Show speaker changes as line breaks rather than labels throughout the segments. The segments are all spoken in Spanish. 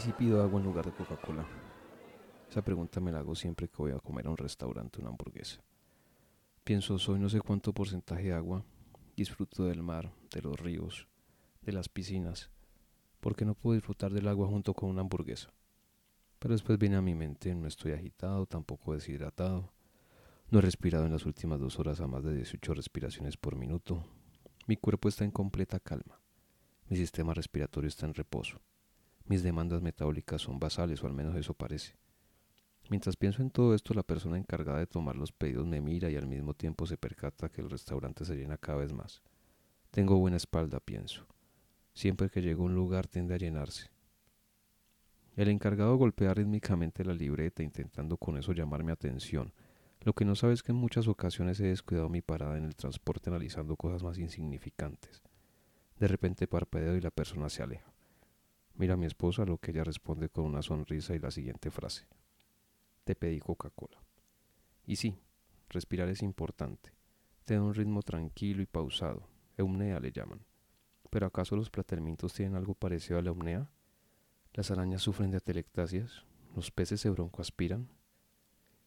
si pido agua en lugar de Coca-Cola? Esa pregunta me la hago siempre que voy a comer a un restaurante una hamburguesa. Pienso, soy no sé cuánto porcentaje de agua, disfruto del mar, de los ríos, de las piscinas. ¿Por qué no puedo disfrutar del agua junto con una hamburguesa? Pero después viene a mi mente, no estoy agitado, tampoco deshidratado. No he respirado en las últimas dos horas a más de 18 respiraciones por minuto. Mi cuerpo está en completa calma. Mi sistema respiratorio está en reposo. Mis demandas metabólicas son basales, o al menos eso parece. Mientras pienso en todo esto, la persona encargada de tomar los pedidos me mira y al mismo tiempo se percata que el restaurante se llena cada vez más. Tengo buena espalda, pienso. Siempre que llego a un lugar tiende a llenarse. El encargado golpea rítmicamente la libreta intentando con eso llamar mi atención. Lo que no sabe es que en muchas ocasiones he descuidado mi parada en el transporte analizando cosas más insignificantes. De repente parpadeo y la persona se aleja. Mira a mi esposa, lo que ella responde con una sonrisa y la siguiente frase te pedí Coca-Cola. Y sí, respirar es importante. Te un ritmo tranquilo y pausado. Eumnea le llaman. ¿Pero acaso los platelmintos tienen algo parecido a la eumnea? ¿Las arañas sufren de atelectasias? ¿Los peces se broncoaspiran?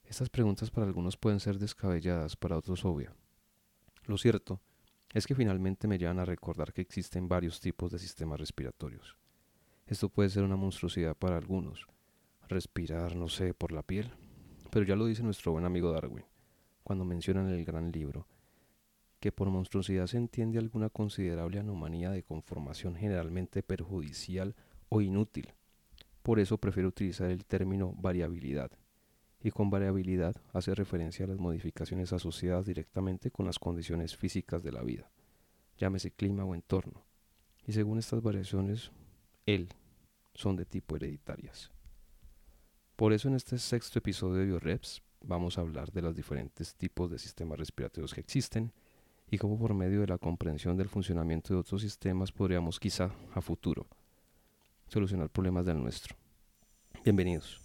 Estas preguntas para algunos pueden ser descabelladas, para otros obvia. Lo cierto es que finalmente me llevan a recordar que existen varios tipos de sistemas respiratorios. Esto puede ser una monstruosidad para algunos, respirar, no sé, por la piel. Pero ya lo dice nuestro buen amigo Darwin, cuando menciona en el gran libro, que por monstruosidad se entiende alguna considerable anomalía de conformación generalmente perjudicial o inútil. Por eso prefiero utilizar el término variabilidad. Y con variabilidad hace referencia a las modificaciones asociadas directamente con las condiciones físicas de la vida, llámese clima o entorno. Y según estas variaciones, él son de tipo hereditarias. Por eso en este sexto episodio de BioReps vamos a hablar de los diferentes tipos de sistemas respiratorios que existen y cómo por medio de la comprensión del funcionamiento de otros sistemas podríamos quizá a futuro solucionar problemas del nuestro. Bienvenidos.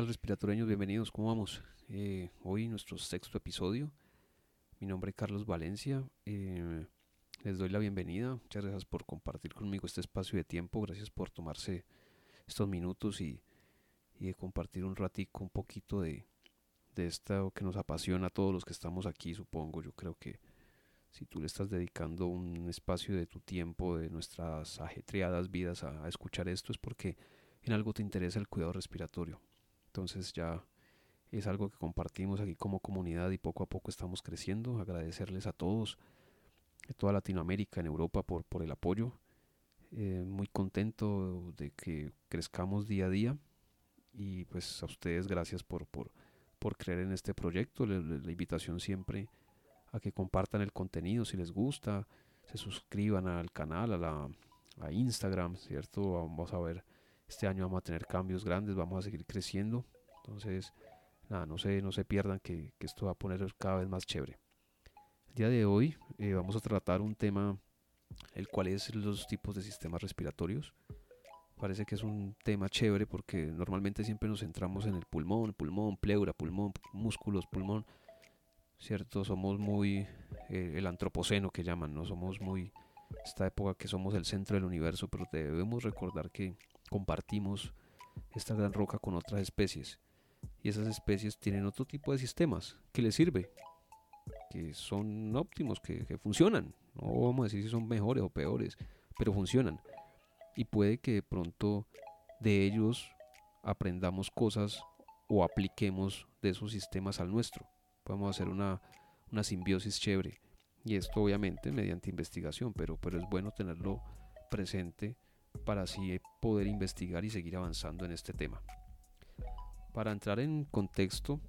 Tal? Bienvenidos, ¿cómo vamos? Eh, hoy nuestro sexto episodio. Mi nombre es Carlos Valencia. Eh, les doy la bienvenida. Muchas gracias por compartir conmigo este espacio de tiempo. Gracias por tomarse estos minutos y, de compartir un ratico, un poquito de, de esto que nos apasiona a todos los que estamos aquí, supongo. Yo creo que si tú le estás dedicando un espacio de tu tiempo, de nuestras ajetreadas vidas a escuchar esto, es porque en algo te interesa el cuidado respiratorio entonces ya es algo que compartimos aquí como comunidad y poco a poco estamos creciendo. Agradecerles a todos, a toda Latinoamérica, en Europa, por, por el apoyo. Eh, muy contento de que crezcamos día a día y pues a ustedes gracias por, por, por creer en este proyecto. La, la invitación siempre a que compartan el contenido si les gusta, se suscriban al canal, a la a Instagram, ¿cierto? Vamos a ver este año vamos a tener cambios grandes, vamos a seguir creciendo. Entonces, nada, no se, no se pierdan que, esto va a poner cada vez más chévere. El día de hoy eh, vamos a tratar un tema, el cual es los tipos de sistemas respiratorios. Parece que es un tema chévere porque normalmente siempre nos centramos en el pulmón, pulmón, pleura, pulmón, músculos, pulmón. ¿Cierto? Somos muy eh, el antropoceno que llaman, ¿no? Somos muy esta época que somos el centro del universo, pero debemos recordar que compartimos esta gran roca con otras especies. Y esas especies tienen otro tipo de sistemas que les sirve, que son óptimos, que, funcionan. No vamos a decir si son mejores o peores, pero funcionan. Y puede que de pronto de ellos aprendamos cosas o apliquemos de esos sistemas al nuestro. Podemos hacer una, una simbiosis chévere. Y esto obviamente mediante investigación, pero, pero es bueno tenerlo presente para así poder investigar y seguir avanzando en este tema. Para entrar en contexto,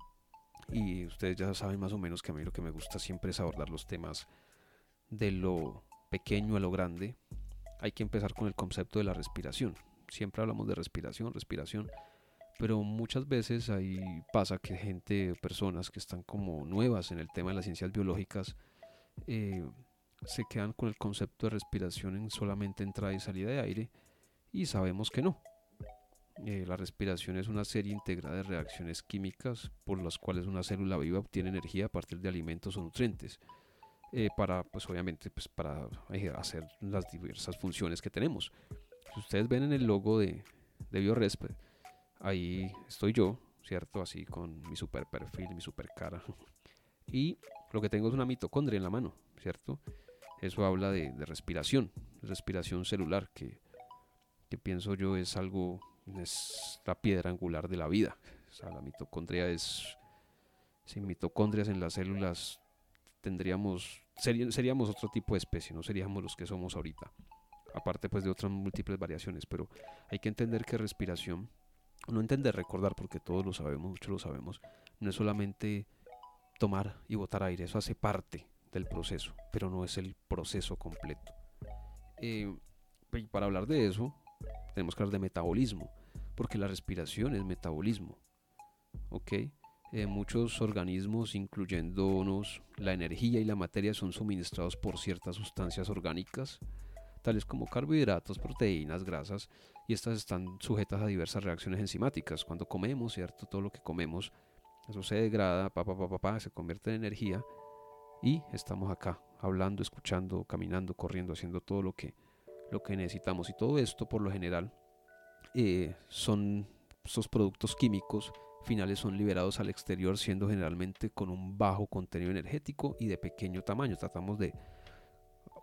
y ustedes ya saben más o menos que a mí lo que me gusta siempre es abordar los temas de lo pequeño a lo grande, hay que empezar con el concepto de la respiración. Siempre hablamos de respiración, respiración, pero muchas veces ahí pasa que gente, personas que están como nuevas en el tema de las ciencias biológicas, eh, se quedan con el concepto de respiración en solamente entrada y salida de aire y sabemos que no. Eh, la respiración es una serie integrada de reacciones químicas por las cuales una célula viva obtiene energía a partir de alimentos o nutrientes eh, para, pues obviamente, pues para eh, hacer las diversas funciones que tenemos. Si ustedes ven en el logo de, de BioResp, ahí estoy yo, ¿cierto? Así con mi super perfil, mi super cara. Y lo que tengo es una mitocondria en la mano, ¿cierto? Eso habla de, respiración, respiración celular, que, que, pienso yo es algo, es la piedra angular de la vida. O sea, la mitocondria es, sin mitocondrias en las células tendríamos, seríamos otro tipo de especie, no seríamos los que somos ahorita. Aparte pues de otras múltiples variaciones, pero hay que entender que respiración, no entender, recordar, porque todos lo sabemos, muchos lo sabemos, no es solamente tomar y botar aire, eso hace parte del proceso, pero no es el proceso completo. Eh, y para hablar de eso, tenemos que hablar de metabolismo, porque la respiración es metabolismo. ¿Ok? Eh, muchos organismos, incluyéndonos la energía y la materia, son suministrados por ciertas sustancias orgánicas, tales como carbohidratos, proteínas, grasas, y estas están sujetas a diversas reacciones enzimáticas. Cuando comemos, ¿cierto? Todo lo que comemos, eso se degrada, pa, pa, pa, se convierte en energía y estamos acá hablando, escuchando, caminando, corriendo, haciendo todo lo que, lo que necesitamos. Y todo esto, por lo general, eh, son esos productos químicos finales son liberados al exterior siendo generalmente con un bajo contenido energético y de pequeño tamaño. Tratamos de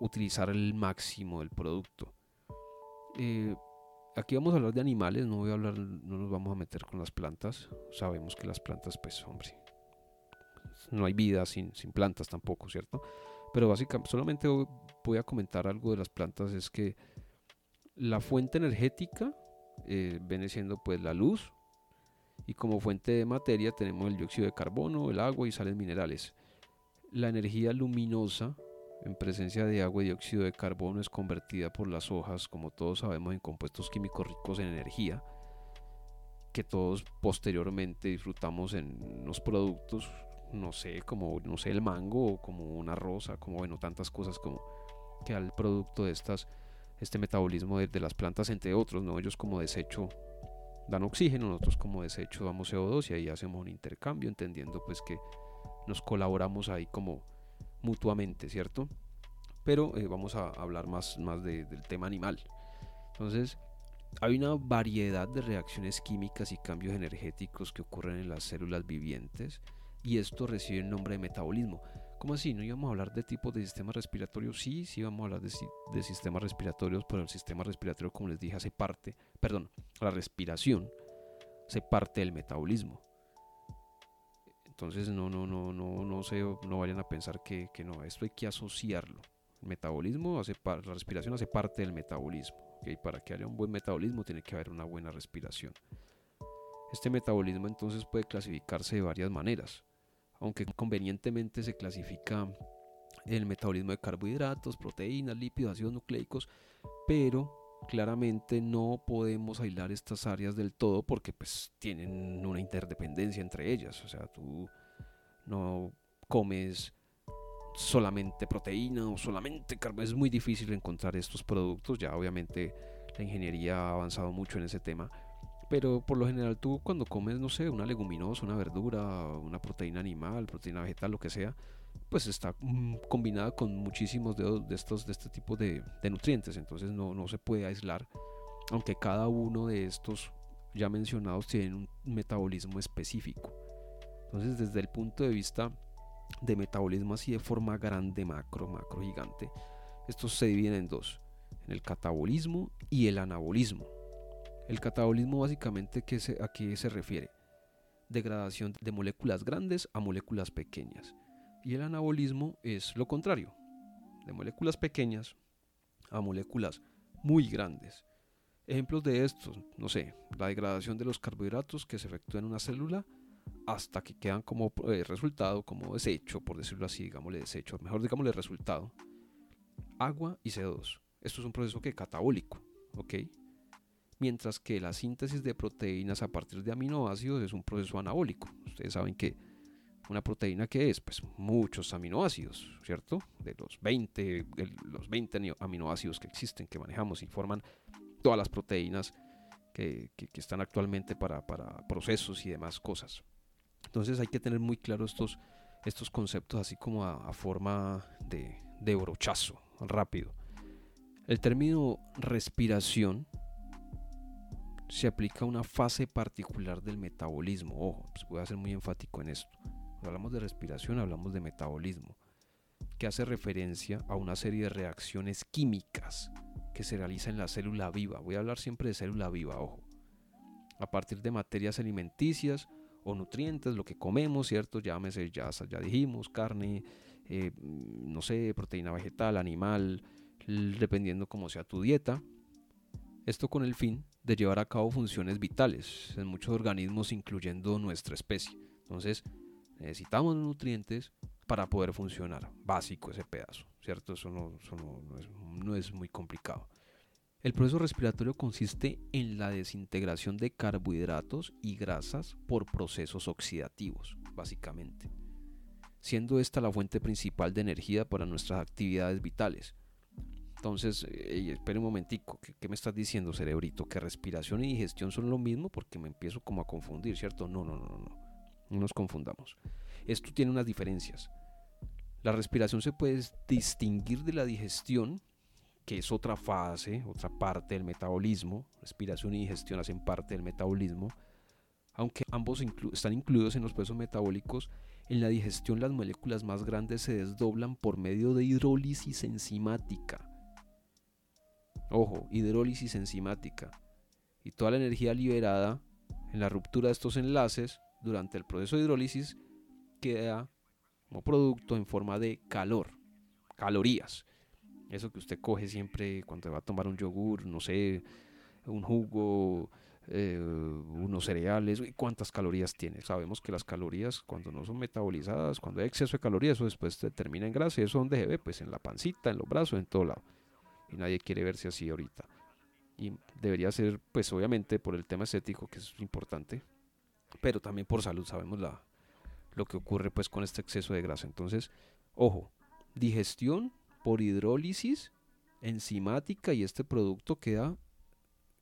utilizar el máximo del producto. Eh, aquí vamos a hablar de animales, no voy a hablar, no nos vamos a meter con las plantas. Sabemos que las plantas, pues, hombre, no hay vida sin, sin plantas tampoco, ¿cierto? Pero básicamente solamente voy a comentar algo de las plantas, es que la fuente energética eh, viene siendo pues la luz y como fuente de materia tenemos el dióxido de carbono, el agua y sales minerales. La energía luminosa en presencia de agua y dióxido de carbono es convertida por las hojas, como todos sabemos, en compuestos químicos ricos en energía, que todos posteriormente disfrutamos en los productos no sé, como, no sé, el mango o como una rosa, como, bueno, tantas cosas como que al producto de estas, este metabolismo de, las plantas, entre otros, ¿no? Ellos como desecho dan oxígeno, nosotros como desecho damos CO2 y ahí hacemos un intercambio, entendiendo pues que nos colaboramos ahí como mutuamente, ¿cierto? Pero eh, vamos a hablar más, más del tema animal. Entonces, hay una variedad de reacciones químicas y cambios energéticos que ocurren en las células vivientes y esto recibe el nombre de metabolismo. ¿Cómo así? ¿No íbamos a hablar de tipos de sistemas respiratorios? Sí, sí vamos a hablar de, de, sistemas respiratorios, pero el sistema respiratorio, como les dije, hace parte, perdón, la respiración hace parte del metabolismo. Entonces no, no, no, no, no sé, no vayan a pensar que, que no, esto hay que asociarlo. El metabolismo hace la respiración hace parte del metabolismo. ¿okay? Para que haya un buen metabolismo tiene que haber una buena respiración. Este metabolismo entonces puede clasificarse de varias maneras aunque convenientemente se clasifica el metabolismo de carbohidratos, proteínas, lípidos, ácidos nucleicos, pero claramente no podemos aislar estas áreas del todo porque pues tienen una interdependencia entre ellas, o sea, tú no comes solamente proteína o solamente carbohidratos, es muy difícil encontrar estos productos, ya obviamente la ingeniería ha avanzado mucho en ese tema, pero por lo general tú cuando comes, no sé, una leguminosa, una verdura, una proteína animal, proteína vegetal, lo que sea, pues está mm, combinada con muchísimos de, estos, de este tipo de, nutrientes. Entonces no, no, se puede aislar, aunque cada uno de estos ya mencionados tiene un metabolismo específico. Entonces desde el punto de vista de metabolismo así de forma grande, macro, macro gigante, estos se dividen en dos, en el catabolismo y el anabolismo. El catabolismo básicamente a qué se refiere? Degradación de moléculas grandes a moléculas pequeñas. Y el anabolismo es lo contrario, de moléculas pequeñas a moléculas muy grandes. Ejemplos de estos, no sé, la degradación de los carbohidratos que se efectúa en una célula hasta que quedan como eh, resultado, como desecho, por decirlo así, digámosle desecho, mejor digámosle resultado, agua y CO2. Esto es un proceso que catabólico, ¿ok? Mientras que la síntesis de proteínas a partir de aminoácidos es un proceso anabólico. Ustedes saben que ¿Una proteína qué es? Pues muchos aminoácidos, ¿cierto? De los 20, de los 20 aminoácidos que existen, que manejamos y forman todas las proteínas que, están actualmente para, procesos y demás cosas. Entonces hay que tener muy claro estos, estos conceptos así como a, forma de, de brochazo, rápido. El término respiración se aplica a una fase particular del metabolismo. Ojo, pues voy a ser muy enfático en esto. Hablamos de respiración, hablamos de metabolismo, que hace referencia a una serie de reacciones químicas que se realizan en la célula viva. Voy a hablar siempre de célula viva, ojo. A partir de materias alimenticias o nutrientes, lo que comemos, ¿cierto? Llámese, ya, ya dijimos, carne, eh, no sé, proteína vegetal, animal, dependiendo cómo sea tu dieta. Esto con el fin de llevar a cabo funciones vitales en muchos organismos, incluyendo nuestra especie. Entonces, necesitamos nutrientes para poder funcionar. Básico ese pedazo, ¿cierto? Eso, no, es, no es muy complicado. El proceso respiratorio consiste en la desintegración de carbohidratos y grasas por procesos oxidativos, básicamente, siendo esta la fuente principal de energía para nuestras actividades vitales. Entonces, eh, espere un momentico, ¿qué, me estás diciendo, cerebrito? ¿Que respiración y digestión son lo mismo? Porque me empiezo como a confundir, ¿cierto? No, no, no, no, no nos confundamos. Esto tiene unas diferencias. La respiración se puede distinguir de la digestión, que es otra fase, otra parte del metabolismo. Respiración y digestión hacen parte del metabolismo. Aunque ambos están incluidos en los procesos metabólicos, en la digestión las moléculas más grandes se desdoblan por medio de hidrólisis enzimática Ojo, hidrólisis enzimática. Y toda la energía liberada en la ruptura de estos enlaces durante el proceso de hidrólisis queda como producto en forma de calor, calorías. Eso que usted coge siempre cuando va a tomar un yogur, no sé, un jugo, eh, unos cereales, ¿cuántas calorías tiene? Sabemos que las calorías cuando no son metabolizadas, cuando hay exceso de calorías, eso después termina en grasa. ¿Y eso dónde se ve? Pues en la pancita, en los brazos, en todo lado y nadie quiere verse así ahorita. Y debería ser, pues obviamente por el tema estético, que es importante, pero también por salud, sabemos la, lo que ocurre pues con este exceso de grasa. Entonces, ojo, digestión por hidrólisis enzimática y este producto queda,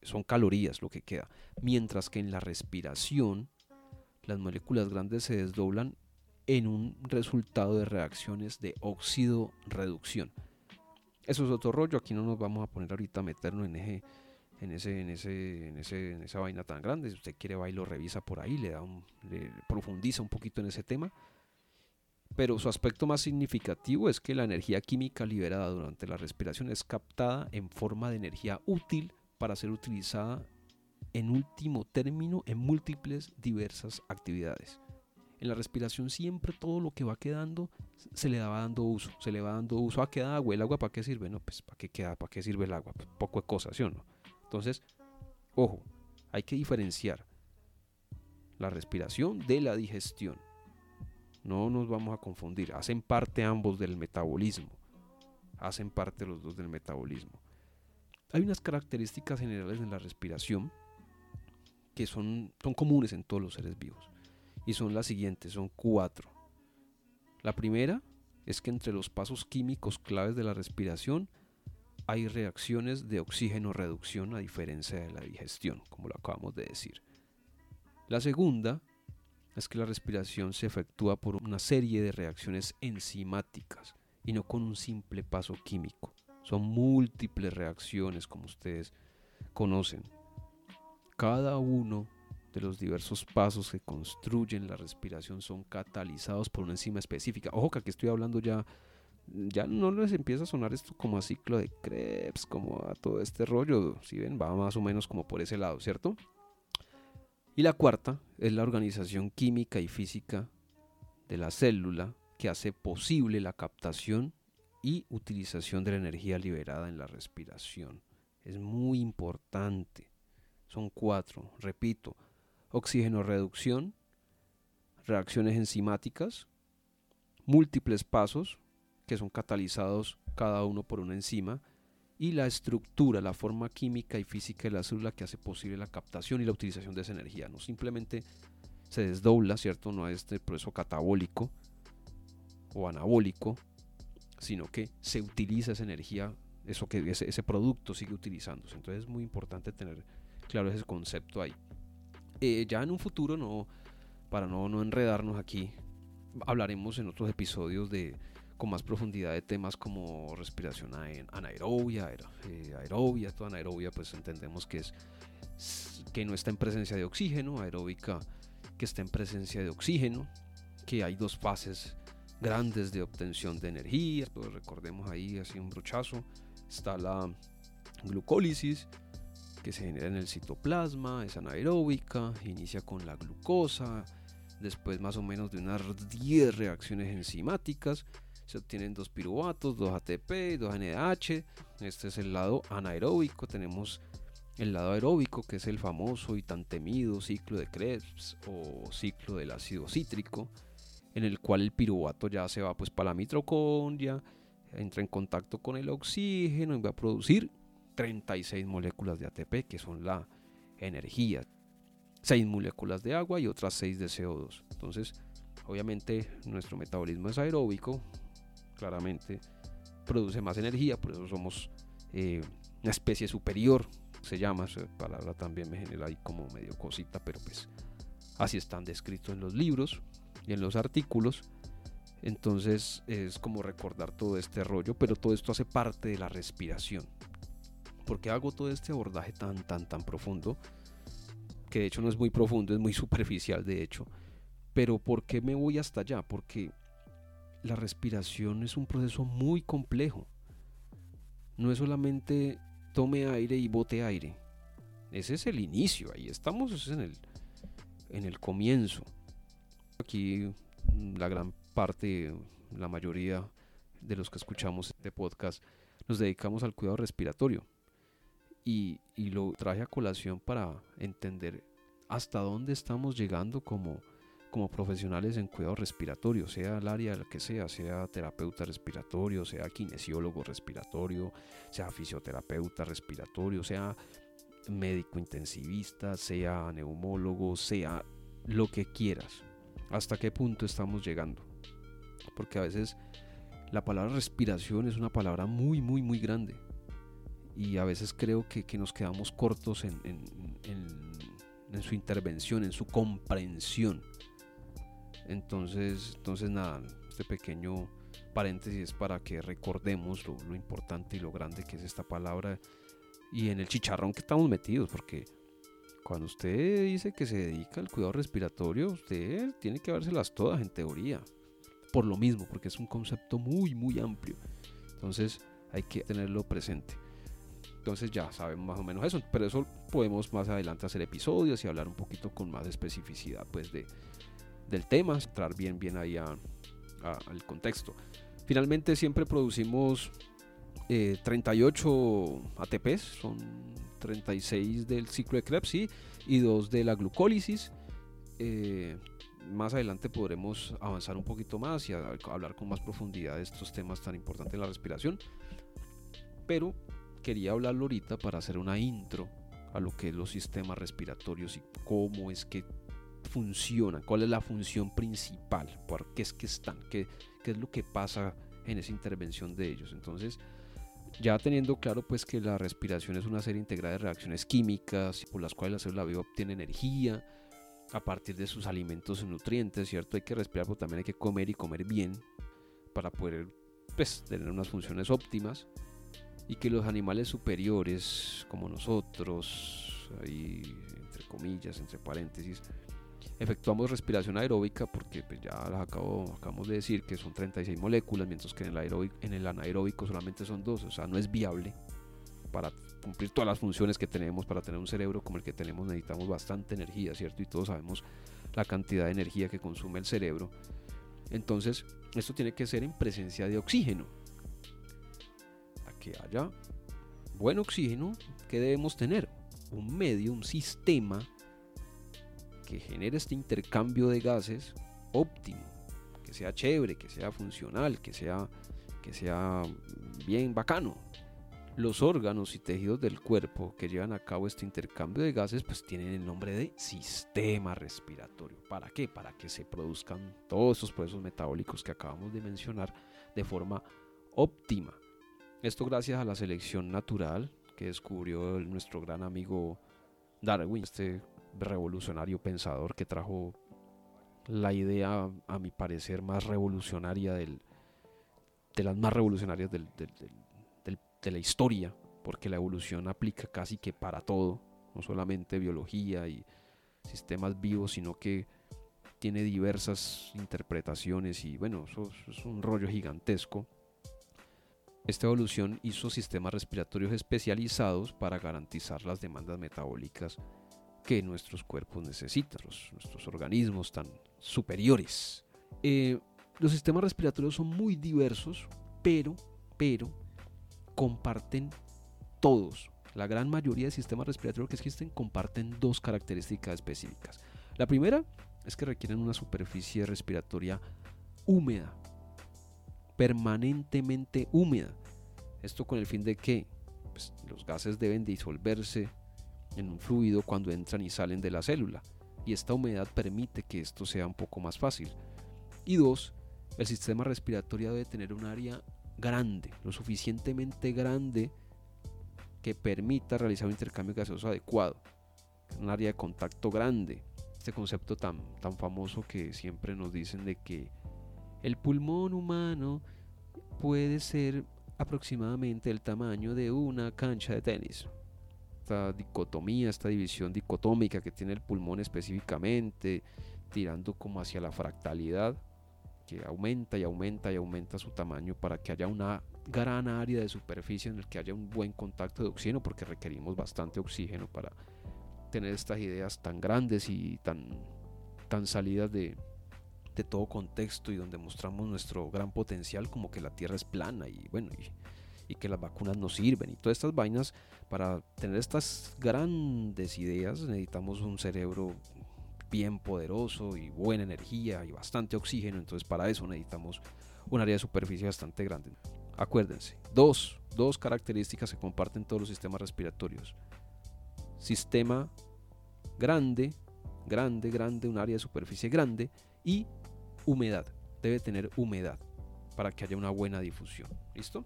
son calorías lo que queda. Mientras que en la respiración, las moléculas grandes se desdoblan en un resultado de reacciones de óxido reducción. Eso es otro rollo, aquí no nos vamos a poner ahorita a meternos en ese, en ese, en ese, en ese, en esa vaina tan grande. Si usted quiere va y lo revisa por ahí, le da le profundiza un poquito en ese tema. Pero su aspecto más significativo es que la energía química liberada durante la respiración es captada en forma de energía útil para ser utilizada en último término en múltiples diversas actividades en la respiración siempre todo lo que va quedando se le va dando uso, se le va dando uso. ¿A queda agua? ¿El agua para qué sirve? No, pues ¿para qué queda? ¿Para qué sirve el agua? Pues, poco de cosas, ¿sí o no? Entonces, ojo, hay que diferenciar la respiración de la digestión. No nos vamos a confundir, hacen parte ambos del metabolismo. Hacen parte los dos del metabolismo. Hay unas características generales en la respiración que son, son comunes en todos los seres vivos y son las siguientes, son cuatro. La primera es que entre los pasos químicos claves de la respiración hay reacciones de oxígeno reducción a diferencia de la digestión, como lo acabamos de decir. La segunda es que la respiración se efectúa por una serie de reacciones enzimáticas y no con un simple paso químico. Son múltiples reacciones como ustedes conocen. Cada uno de los diversos pasos que construyen la respiración son catalizados por una enzima específica. Ojo que aquí estoy hablando ya, ya no les empieza a sonar esto como a ciclo de Krebs, como a todo este rollo, si ven, va más o menos como por ese lado, ¿cierto? Y la cuarta es la organización química y física de la célula que hace posible la captación y utilización de la energía liberada en la respiración. Es muy importante. Son cuatro, repito, oxígeno reducción, reacciones enzimáticas, múltiples pasos que son catalizados cada uno por una enzima y la estructura, la forma química y física de la célula que hace posible la captación y la utilización de esa energía. No simplemente se desdobla, ¿cierto? No es este proceso catabólico o anabólico, sino que se utiliza esa energía, eso que ese, ese producto sigue utilizándose. Entonces es muy importante tener claro ese concepto ahí. Eh, ya en un futuro, no, para no, no enredarnos aquí, hablaremos en otros episodios de con más profundidad de temas como respiración anaerobia, eh, aerobia, toda anaerobia pues entendemos que es que no está en presencia de oxígeno, aeróbica que está en presencia de oxígeno, que hay dos fases grandes de obtención de energía, pues recordemos ahí así un brochazo, está la glucólisis que se genera en el citoplasma, es anaeróbica, inicia con la glucosa, después más o menos de unas 10 reacciones enzimáticas, se obtienen dos piruvatos, dos ATP, dos NADH. Este es el lado anaeróbico. Tenemos el lado aeróbico, que es el famoso y tan temido ciclo de Krebs o ciclo del ácido cítrico, en el cual el piruvato ya se va pues para la mitocondria, entra en contacto con el oxígeno y va a producir 36 moléculas de ATP, que son la energía, 6 moléculas de agua y otras 6 de CO2. Entonces, obviamente nuestro metabolismo es aeróbico, claramente produce más energía, por eso somos eh, una especie superior, se llama, esa palabra también me genera ahí como medio cosita, pero pues así están descritos en los libros y en los artículos. Entonces es como recordar todo este rollo, pero todo esto hace parte de la respiración. ¿Por qué hago todo este abordaje tan, tan, tan profundo? Que de hecho no es muy profundo, es muy superficial de hecho. Pero ¿por qué me voy hasta allá? Porque la respiración es un proceso muy complejo. No es solamente tome aire y bote aire. Ese es el inicio, ahí estamos en el, en el comienzo. Aquí mm, la gran parte, la mayoría de los que escuchamos este podcast, nos dedicamos al cuidado respiratorio. Y, lo traje a colación para entender hasta dónde estamos llegando como, como profesionales en cuidado respiratorio, sea el área que sea, sea terapeuta respiratorio, sea kinesiólogo respiratorio, sea fisioterapeuta respiratorio, sea médico intensivista, sea neumólogo, sea lo que quieras. ¿Hasta qué punto estamos llegando? Porque a veces la palabra respiración es una palabra muy, muy, muy grande. Y a veces creo que, nos quedamos cortos en, en su intervención, en su comprensión. Entonces, entonces nada, este pequeño paréntesis es para que recordemos lo, importante y lo grande que es esta palabra y en el chicharrón que estamos metidos, porque cuando usted dice que se dedica al cuidado respiratorio, usted tiene que dárselas todas en teoría, por lo mismo, porque es un concepto muy, muy amplio. Entonces hay que tenerlo presente. Entonces ya sabemos más o menos eso, pero eso podemos más adelante hacer episodios y hablar un poquito con más especificidad pues de, del tema, entrar bien, bien ahí al contexto. Finalmente siempre producimos 38 eh, ATPs, son 36 del ciclo de Krebs y 2 de la glucólisis. Eh, más adelante podremos avanzar un poquito más y hablar con más profundidad de estos temas tan importantes en la respiración. Pero quería hablarlo ahorita para hacer una intro a lo que es los sistemas respiratorios y cómo es que funcionan, cuál es la función principal, por qué es que están, qué, qué es lo que pasa en esa intervención de ellos. Entonces, ya teniendo claro pues que la respiración es una serie integrada de reacciones químicas por las cuales la célula viva obtiene energía a partir de sus alimentos y nutrientes, ¿cierto? Hay que respirar, pero también hay que comer y comer bien para poder pues, tener unas funciones óptimas y que los animales superiores como nosotros, ahí entre comillas, entre paréntesis, efectuamos respiración aeróbica porque pues, ya las acabo, acabamos de decir que son 36 moléculas, mientras que en el, en el anaeróbico solamente son dos, o sea, no es viable para cumplir todas las funciones que tenemos, para tener un cerebro como el que tenemos necesitamos bastante energía, ¿cierto? Y todos sabemos la cantidad de energía que consume el cerebro. Entonces, esto tiene que ser en presencia de oxígeno. Que haya buen oxígeno, ¿qué debemos tener? Un medio, un sistema que genere este intercambio de gases óptimo, que sea chévere, que sea funcional, que sea, que sea bien bacano. Los órganos y tejidos del cuerpo que llevan a cabo este intercambio de gases pues tienen el nombre de sistema respiratorio. ¿Para qué? Para que se produzcan todos esos procesos metabólicos que acabamos de mencionar de forma óptima. Esto gracias a la selección natural que descubrió nuestro gran amigo Darwin, este revolucionario pensador que trajo la idea, a mi parecer, más revolucionaria del, de las más revolucionarias de la historia, porque la evolución aplica casi que para todo, no solamente biología y sistemas vivos, sino que tiene diversas interpretaciones y bueno, eso es un rollo gigantesco. Esta evolución hizo sistemas respiratorios especializados para garantizar las demandas metabólicas que nuestros cuerpos necesitan, nuestros organismos tan superiores. Eh, los sistemas respiratorios son muy diversos, pero, pero, comparten todos, la gran mayoría de sistemas respiratorios que existen comparten dos características específicas. La primera es que requieren una superficie respiratoria húmeda, permanentemente húmeda. Esto con el fin de que pues, los gases deben disolverse en un fluido cuando entran y salen de la célula. Y esta humedad permite que esto sea un poco más fácil. Y dos, el sistema respiratorio debe tener un área grande, lo suficientemente grande que permita realizar un intercambio gaseoso adecuado. Un área de contacto grande. Este concepto tan, tan famoso que siempre nos dicen de que el pulmón humano puede ser aproximadamente el tamaño de una cancha de tenis. Esta dicotomía, esta división dicotómica que tiene el pulmón específicamente, tirando como hacia la fractalidad, que aumenta y aumenta y aumenta su tamaño para que haya una gran área de superficie en el que haya un buen contacto de oxígeno, porque requerimos bastante oxígeno para tener estas ideas tan grandes y tan, tan salidas de, todo contexto y donde mostramos nuestro gran potencial como que la Tierra es plana y bueno y, que las vacunas no sirven y todas estas vainas para tener estas grandes ideas necesitamos un cerebro bien poderoso y buena energía y bastante oxígeno entonces para eso necesitamos un área de superficie bastante grande. Acuérdense dos dos características que comparten todos los sistemas respiratorios. Sistema grande grande grande un área de superficie grande y humedad. Debe tener humedad para que haya una buena difusión. ¿Listo?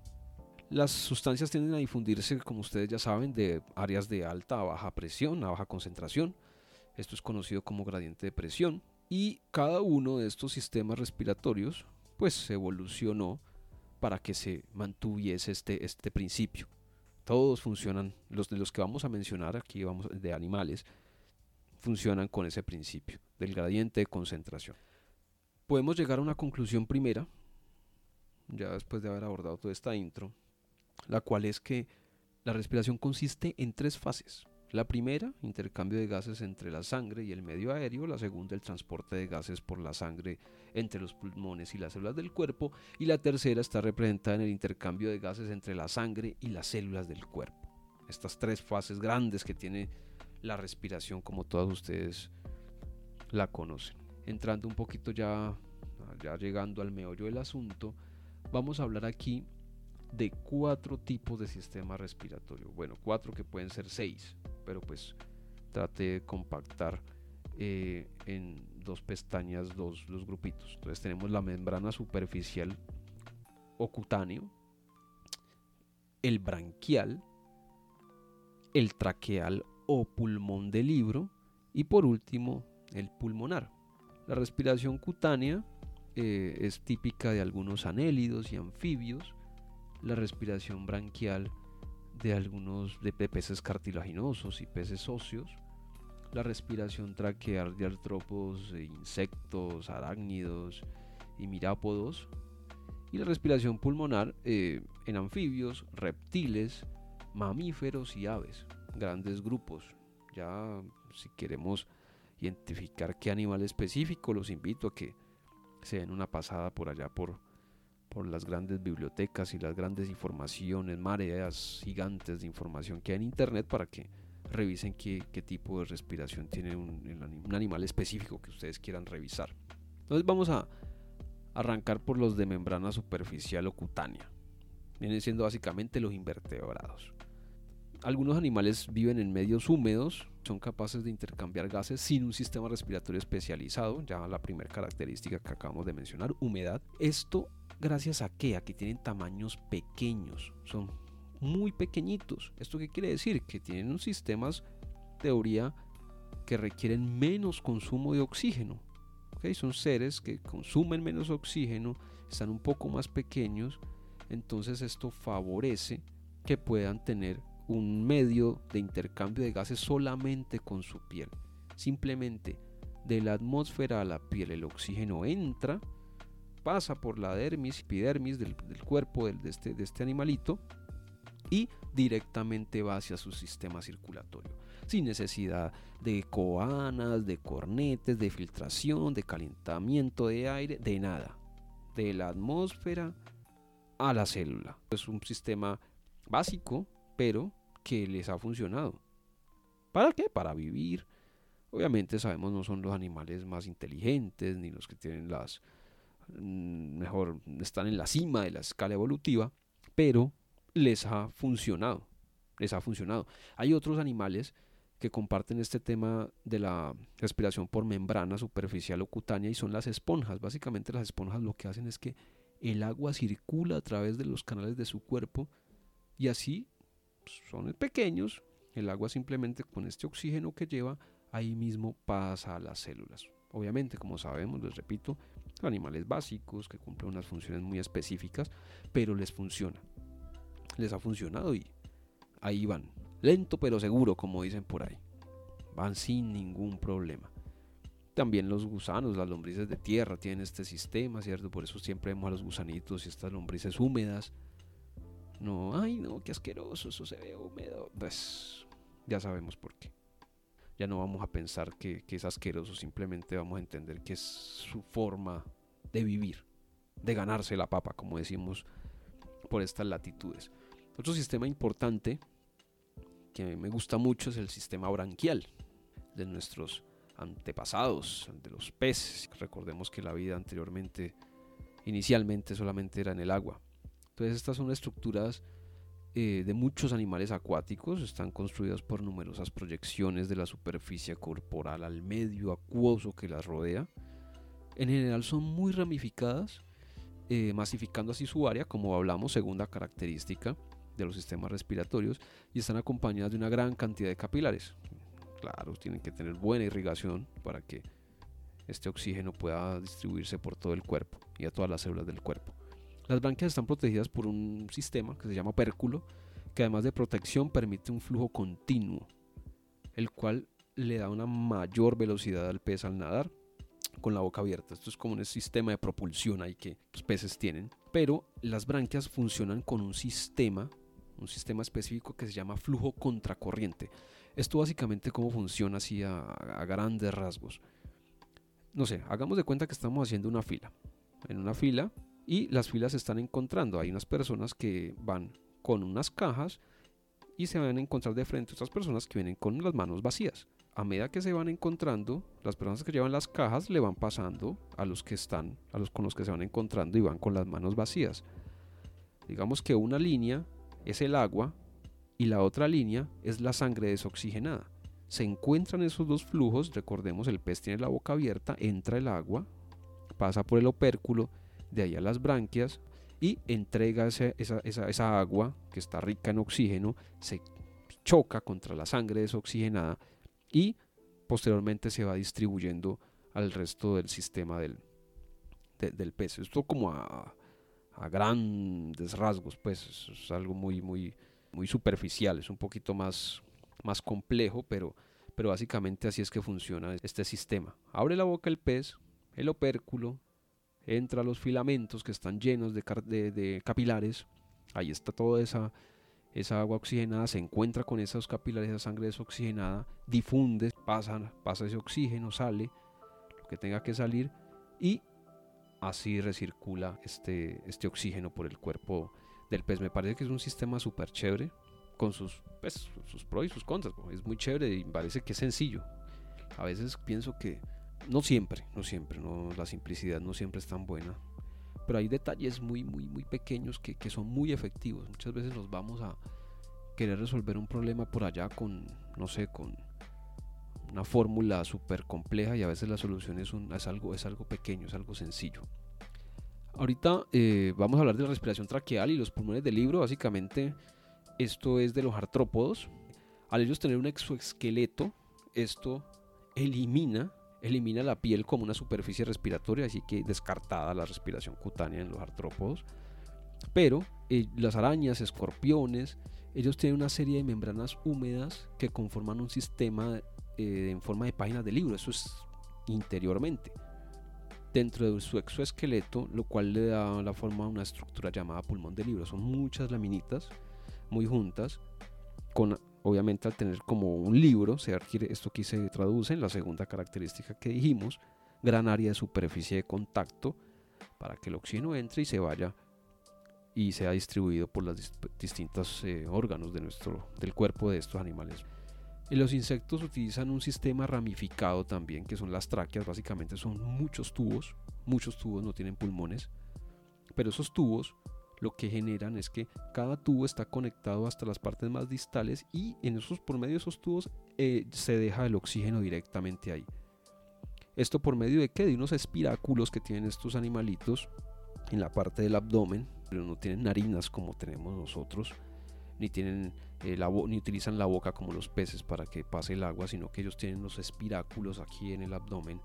Las sustancias tienden a difundirse, como ustedes ya saben, de áreas de alta a baja presión, a baja concentración. Esto es conocido como gradiente de presión. Y cada uno de estos sistemas respiratorios, pues evolucionó para que se mantuviese este, este principio. Todos funcionan, los de los que vamos a mencionar aquí, vamos de animales, funcionan con ese principio del gradiente de concentración podemos llegar a una conclusión primera, ya después de haber abordado toda esta intro, la cual es que la respiración consiste en tres fases. La primera, intercambio de gases entre la sangre y el medio aéreo. La segunda, el transporte de gases por la sangre entre los pulmones y las células del cuerpo. Y la tercera está representada en el intercambio de gases entre la sangre y las células del cuerpo. Estas tres fases grandes que tiene la respiración como todos ustedes la conocen entrando un poquito ya, ya llegando al meollo del asunto, vamos a hablar aquí de cuatro tipos de sistema respiratorio. Bueno, cuatro que pueden ser seis, pero pues trate de compactar eh, en dos pestañas dos, los grupitos. Entonces tenemos la membrana superficial o cutáneo, el branquial, el traqueal o pulmón del libro y por último el pulmonar. La respiración cutánea eh, es típica de algunos anélidos y anfibios. La respiración branquial de algunos de, peces cartilaginosos y peces óseos. La respiración traqueal de artrópodos, e insectos, arácnidos y mirápodos. Y la respiración pulmonar eh, en anfibios, reptiles, mamíferos y aves. Grandes grupos. Ya si queremos identificar qué animal específico, los invito a que se den una pasada por allá por, por las grandes bibliotecas y las grandes informaciones, mareas gigantes de información que hay en internet para que revisen qué, tipo de respiración tiene un, un, animal específico que ustedes quieran revisar. Entonces vamos a arrancar por los de membrana superficial o cutánea. Vienen siendo básicamente los invertebrados. Algunos animales viven en medios húmedos, son capaces de intercambiar gases sin un sistema respiratorio especializado, ya la primera característica que acabamos de mencionar, humedad. Esto gracias a que aquí tienen tamaños pequeños, son muy pequeñitos. ¿Esto qué quiere decir? Que tienen un sistemas, teoría, que requieren menos consumo de oxígeno. Son seres que consumen menos oxígeno, están un poco más pequeños, entonces esto favorece que puedan tener un medio de intercambio de gases solamente con su piel. Simplemente de la atmósfera a la piel el oxígeno entra, pasa por la dermis, epidermis del, cuerpo de, este, de este animalito y directamente va hacia su sistema circulatorio, sin necesidad de coanas, de cornetes, de filtración, de calentamiento de aire, de nada. De la atmósfera a la célula. Es un sistema básico, pero que les ha funcionado. ¿Para qué? Para vivir. Obviamente sabemos no son los animales más inteligentes ni los que tienen las mm, mejor están en la cima de la escala evolutiva, pero les ha funcionado. Les ha funcionado. Hay otros animales que comparten este tema de la respiración por membrana superficial o cutánea y son las esponjas. Básicamente las esponjas lo que hacen es que el agua circula a través de los canales de su cuerpo y así son pequeños, el agua simplemente con este oxígeno que lleva, ahí mismo pasa a las células. Obviamente, como sabemos, les repito, animales básicos que cumplen unas funciones muy específicas, pero les funciona. Les ha funcionado y ahí van. Lento pero seguro, como dicen por ahí. Van sin ningún problema. También los gusanos, las lombrices de tierra tienen este sistema, ¿cierto? Por eso siempre vemos a los gusanitos y estas lombrices húmedas no, ay no, qué asqueroso, eso se ve húmedo. Pues ya sabemos por qué. Ya no vamos a pensar que, es asqueroso, simplemente vamos a entender que es su forma de vivir, de ganarse la papa, como decimos por estas latitudes. Otro sistema importante que me gusta mucho es el sistema branquial de nuestros antepasados, de los peces. Recordemos que la vida anteriormente, inicialmente solamente era en el agua. Entonces estas son estructuras eh, de muchos animales acuáticos, están construidas por numerosas proyecciones de la superficie corporal al medio acuoso que las rodea. En general son muy ramificadas, eh, masificando así su área, como hablamos, segunda característica de los sistemas respiratorios, y están acompañadas de una gran cantidad de capilares. Claro, tienen que tener buena irrigación para que este oxígeno pueda distribuirse por todo el cuerpo y a todas las células del cuerpo. Las branquias están protegidas por un sistema que se llama pérculo, que además de protección permite un flujo continuo, el cual le da una mayor velocidad al pez al nadar con la boca abierta. Esto es como un sistema de propulsión ahí que los peces tienen. Pero las branquias funcionan con un sistema, un sistema específico que se llama flujo contracorriente. Esto básicamente cómo funciona así a, a grandes rasgos. No sé, hagamos de cuenta que estamos haciendo una fila. En una fila y las filas se están encontrando. Hay unas personas que van con unas cajas y se van a encontrar de frente otras personas que vienen con las manos vacías. A medida que se van encontrando, las personas que llevan las cajas le van pasando a los que están, a los con los que se van encontrando y van con las manos vacías. Digamos que una línea es el agua y la otra línea es la sangre desoxigenada. Se encuentran esos dos flujos, recordemos el pez tiene la boca abierta, entra el agua, pasa por el opérculo, de ahí a las branquias y entrega esa, agua que está rica en oxígeno, se choca contra la sangre desoxigenada y posteriormente se va distribuyendo al resto del sistema del, del pez. Esto como a, grandes rasgos, pues es algo muy, muy, muy superficial, es un poquito más, más complejo, pero, pero básicamente así es que funciona este sistema. Abre la boca el pez, el opérculo, entra a los filamentos que están llenos de, capilares, ahí está toda esa, agua oxigenada, se encuentra con esos capilares, esa sangre desoxigenada, difunde, pasa, pasa ese oxígeno, sale lo que tenga que salir y así recircula este, este oxígeno por el cuerpo del pez. Me parece que es un sistema súper chévere, con sus, pues, sus pros y sus contras. Es muy chévere y parece que es sencillo. A veces pienso que no siempre, no siempre, no, la simplicidad no siempre es tan buena. pero hay detalles muy, muy, muy pequeños que, que son muy efectivos. Muchas veces nos vamos a querer resolver un problema por allá con, no sé, con una fórmula súper compleja y a veces la solución es, un, es, algo, es algo pequeño, es algo sencillo. Ahorita eh, vamos a hablar de la respiración traqueal y los pulmones del libro. Básicamente, esto es de los artrópodos. Al ellos tener un exoesqueleto, esto elimina, elimina la piel como una superficie respiratoria, así que descartada la respiración cutánea en los artrópodos. Pero eh, las arañas, escorpiones, ellos tienen una serie de membranas húmedas que conforman un sistema eh, en forma de páginas de libro. Eso es interiormente dentro de su exoesqueleto, lo cual le da la forma a una estructura llamada pulmón de libro. Son muchas laminitas muy juntas, con obviamente al tener como un libro, se adquiere, esto aquí se traduce en la segunda característica que dijimos, gran área de superficie de contacto para que el oxígeno entre y se vaya y sea distribuido por los distintos eh, órganos de nuestro, del cuerpo de estos animales. Y los insectos utilizan un sistema ramificado también, que son las tráqueas, básicamente son muchos tubos, muchos tubos no tienen pulmones, pero esos tubos lo que generan es que cada tubo está conectado hasta las partes más distales y en esos, por medio de esos tubos eh, se deja el oxígeno directamente ahí. Esto por medio de qué? De unos espiráculos que tienen estos animalitos en la parte del abdomen, pero no tienen narinas como tenemos nosotros ni tienen eh, ni utilizan la boca como los peces para que pase el agua, sino que ellos tienen los espiráculos aquí en el abdomen.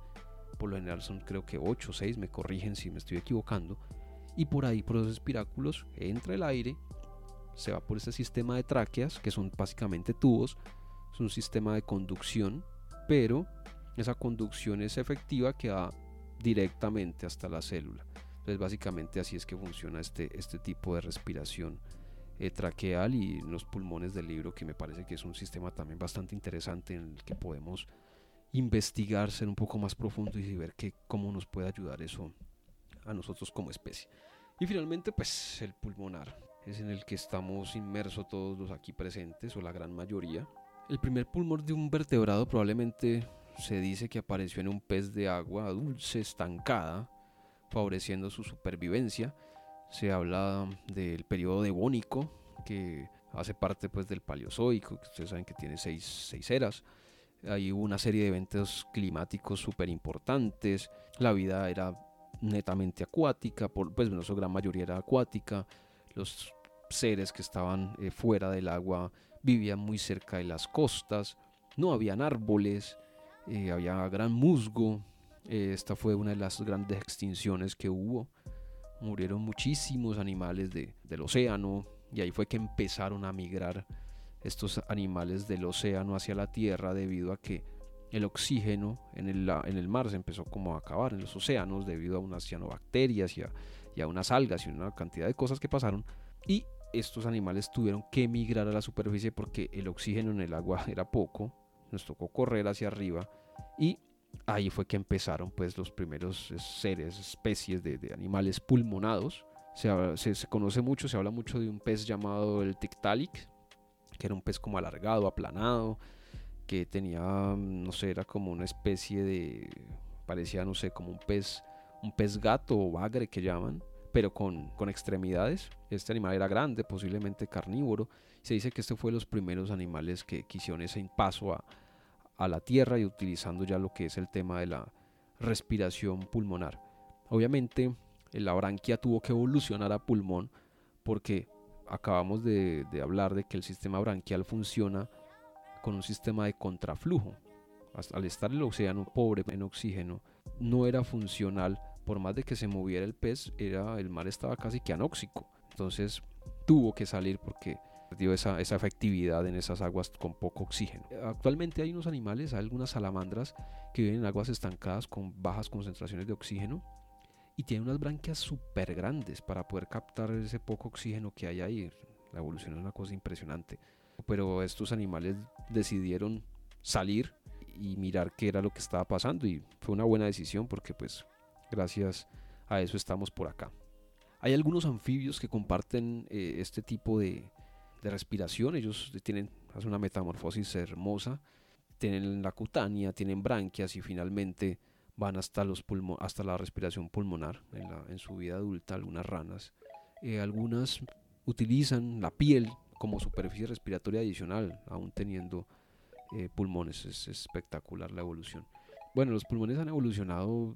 Por lo general son creo que 8 o 6, me corrigen si me estoy equivocando. Y por ahí, por esos espiráculos, entra el aire, se va por este sistema de tráqueas, que son básicamente tubos. Es un sistema de conducción, pero esa conducción es efectiva que va directamente hasta la célula. Entonces básicamente así es que funciona este, este tipo de respiración eh, traqueal y los pulmones del libro, que me parece que es un sistema también bastante interesante en el que podemos investigar, ser un poco más profundo y ver que, cómo nos puede ayudar eso a nosotros como especie. Y finalmente, pues el pulmonar, es en el que estamos inmersos todos los aquí presentes, o la gran mayoría. El primer pulmón de un vertebrado probablemente se dice que apareció en un pez de agua dulce estancada, favoreciendo su supervivencia se habla del periodo devónico, que hace parte pues del paleozoico, que ustedes saben que tiene seis, seis eras. Hay una serie de eventos climáticos súper importantes. La vida era netamente acuática, por, pues bueno, su gran mayoría era acuática. Los seres que estaban eh, fuera del agua vivían muy cerca de las costas. No habían árboles, eh, había gran musgo. Eh, esta fue una de las grandes extinciones que hubo murieron muchísimos animales del océano y ahí fue que empezaron a migrar estos animales del océano hacia la tierra debido a que el oxígeno en el, en el mar se empezó como a acabar en los océanos debido a unas cianobacterias y a, y a unas algas y una cantidad de cosas que pasaron y estos animales tuvieron que migrar a la superficie porque el oxígeno en el agua era poco, nos tocó correr hacia arriba y ahí fue que empezaron pues los primeros seres, especies de, animales pulmonados. Se, se, conoce mucho, se habla mucho de un pez llamado el Tiktaalik, que era un pez como alargado, aplanado, que tenía, no sé, era como una especie de, parecía, no sé, como un pez, un pez gato o bagre que llaman, pero con, con extremidades. Este animal era grande, posiblemente carnívoro. Se dice que este fue de los primeros animales que, quisieron ese paso a, a la tierra y utilizando ya lo que es el tema de la respiración pulmonar. Obviamente la branquia tuvo que evolucionar a pulmón porque acabamos de, hablar de que el sistema branquial funciona con un sistema de contraflujo. Al estar el océano pobre en oxígeno, no era funcional, por más de que se moviera el pez, era, el mar estaba casi que anóxico. Entonces tuvo que salir porque perdió esa, esa efectividad en esas aguas con poco oxígeno. Actualmente hay unos animales, hay algunas salamandras que viven en aguas estancadas con bajas concentraciones de oxígeno y tienen unas branquias súper grandes para poder captar ese poco oxígeno que hay ahí. La evolución es una cosa impresionante. Pero estos animales decidieron salir y mirar qué era lo que estaba pasando y fue una buena decisión porque pues gracias a eso estamos por acá. Hay algunos anfibios que comparten eh, este tipo de, respiración. Ellos tienen, hacen una metamorfosis hermosa. Tienen la cutánea, tienen branquias y finalmente van hasta, los hasta la respiración pulmonar en su vida adulta, algunas ranas. Eh, algunas utilizan la piel como superficie respiratoria adicional, aún teniendo eh, pulmones. Es espectacular la evolución. Bueno, los pulmones han evolucionado,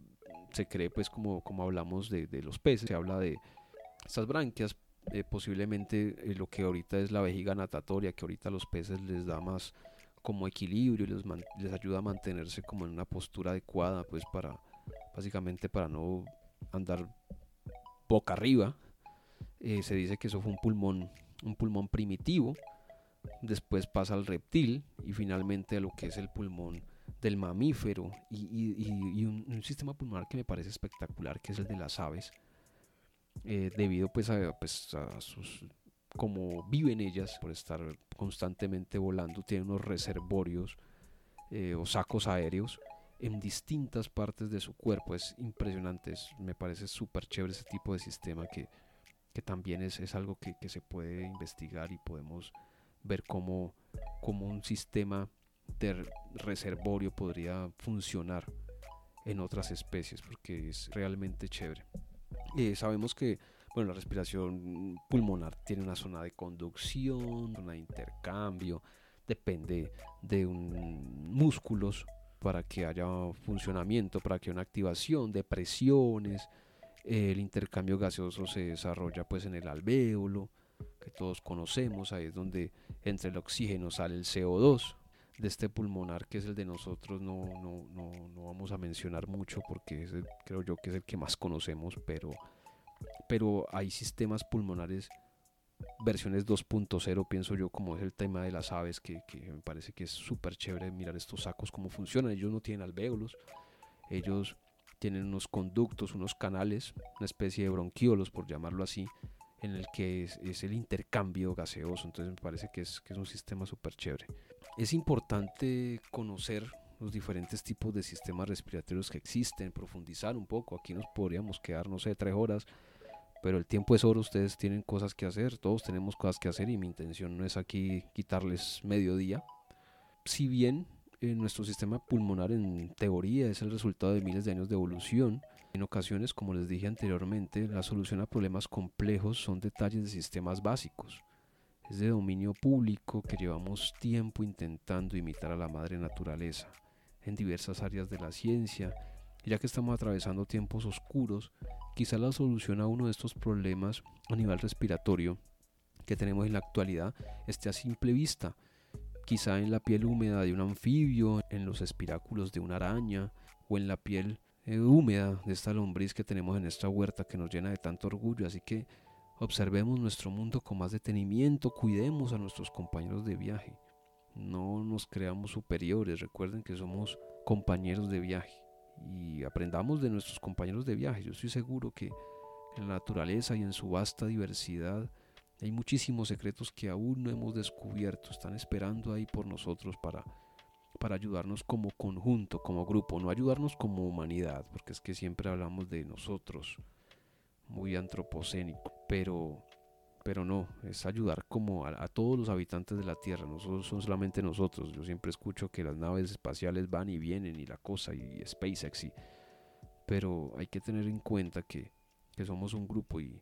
se cree pues como, como hablamos de, de los peces, se habla de estas branquias, eh, posiblemente lo que ahorita es la vejiga natatoria, que ahorita a los peces les da más como equilibrio y les, les ayuda a mantenerse como en una postura adecuada, pues para básicamente para no andar boca arriba. Eh, se dice que eso fue un pulmón, un pulmón primitivo. Después pasa al reptil y finalmente a lo que es el pulmón del mamífero y, un, sistema pulmonar que me parece espectacular, que es el de las aves, eh, debido pues a, pues a sus como viven ellas por estar constantemente volando, tienen unos reservorios eh, o sacos aéreos en distintas partes de su cuerpo. Es impresionante, me parece súper chévere ese tipo de sistema que, que también es, es algo que, que, se puede investigar y podemos ver cómo, cómo un sistema de reservorio podría funcionar en otras especies, porque es realmente chévere. Eh, sabemos que bueno, la respiración pulmonar tiene una zona de conducción, una de intercambio, depende de un, músculos para que haya funcionamiento, para que haya una activación de presiones. El intercambio gaseoso se desarrolla pues en el alvéolo, que todos conocemos, ahí es donde entre el oxígeno sale el CO2. De este pulmonar que es el de nosotros no, no, no, no vamos a mencionar mucho porque creo yo que es el que más conocemos, pero pero hay sistemas pulmonares versiones 2.0, pienso yo, como es el tema de las aves, que, me parece que es súper chévere mirar estos sacos, cómo funcionan. Ellos no tienen alvéolos, ellos tienen unos conductos, unos canales, una especie de bronquiolos, por llamarlo así, en el que es, el intercambio gaseoso. Entonces me parece que es, que es un sistema súper chévere. Es importante conocer los diferentes tipos de sistemas respiratorios que existen, profundizar un poco. Aquí nos podríamos quedar, no sé, tres horas pero el tiempo es oro, ustedes tienen cosas que hacer, todos tenemos cosas que hacer y mi intención no es aquí quitarles mediodía. Si bien eh, nuestro sistema pulmonar en teoría es el resultado de miles de años de evolución, en ocasiones, como les dije anteriormente, la solución a problemas complejos son detalles de sistemas básicos. Es de dominio público que llevamos tiempo intentando imitar a la madre naturaleza en diversas áreas de la ciencia, ya que estamos atravesando tiempos oscuros, quizá la solución a uno de estos problemas a nivel respiratorio que tenemos en la actualidad esté a simple vista. Quizá en la piel húmeda de un anfibio, en los espiráculos de una araña o en la piel eh, húmeda de esta lombriz que tenemos en esta huerta que nos llena de tanto orgullo. Así que observemos nuestro mundo con más detenimiento, cuidemos a nuestros compañeros de viaje. No nos creamos superiores, recuerden que somos compañeros de viaje y aprendamos de nuestros compañeros de viaje. Yo estoy seguro que en la naturaleza y en su vasta diversidad hay muchísimos secretos que aún no hemos descubierto, están esperando ahí por nosotros para, para ayudarnos como conjunto, como grupo, no ayudarnos como humanidad, porque es que siempre hablamos de nosotros, muy antropocénico, pero pero no, es ayudar como a, todos los habitantes de la Tierra, no son, solamente nosotros. Yo siempre escucho que las naves espaciales van y vienen y la cosa y SpaceX, y, pero hay que tener en cuenta que, que somos un grupo y,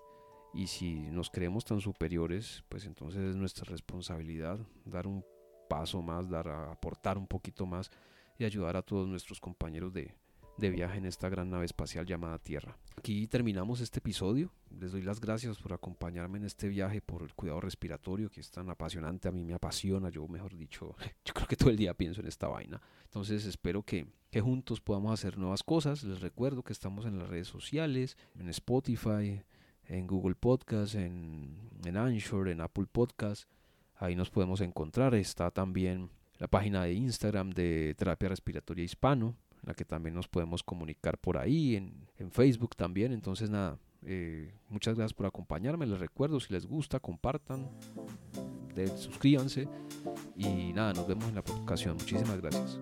y si nos creemos tan superiores, pues entonces es nuestra responsabilidad dar un paso más, dar aportar un poquito más y ayudar a todos nuestros compañeros de, de viaje en esta gran nave espacial llamada Tierra. Aquí terminamos este episodio. Les doy las gracias por acompañarme en este viaje, por el cuidado respiratorio que es tan apasionante. A mí me apasiona, yo mejor dicho, yo creo que todo el día pienso en esta vaina. Entonces espero que juntos podamos hacer nuevas cosas. Les recuerdo que estamos en las redes sociales, en Spotify, en Google Podcast, en, en Anchor, en Apple Podcast. Ahí nos podemos encontrar. Está también la página de Instagram de Terapia Respiratoria Hispano la que también nos podemos comunicar por ahí, en, en Facebook también. Entonces nada, eh, muchas gracias por acompañarme. Les recuerdo, si les gusta, compartan, de, suscríbanse y nada, nos vemos en la ocasión. Muchísimas gracias.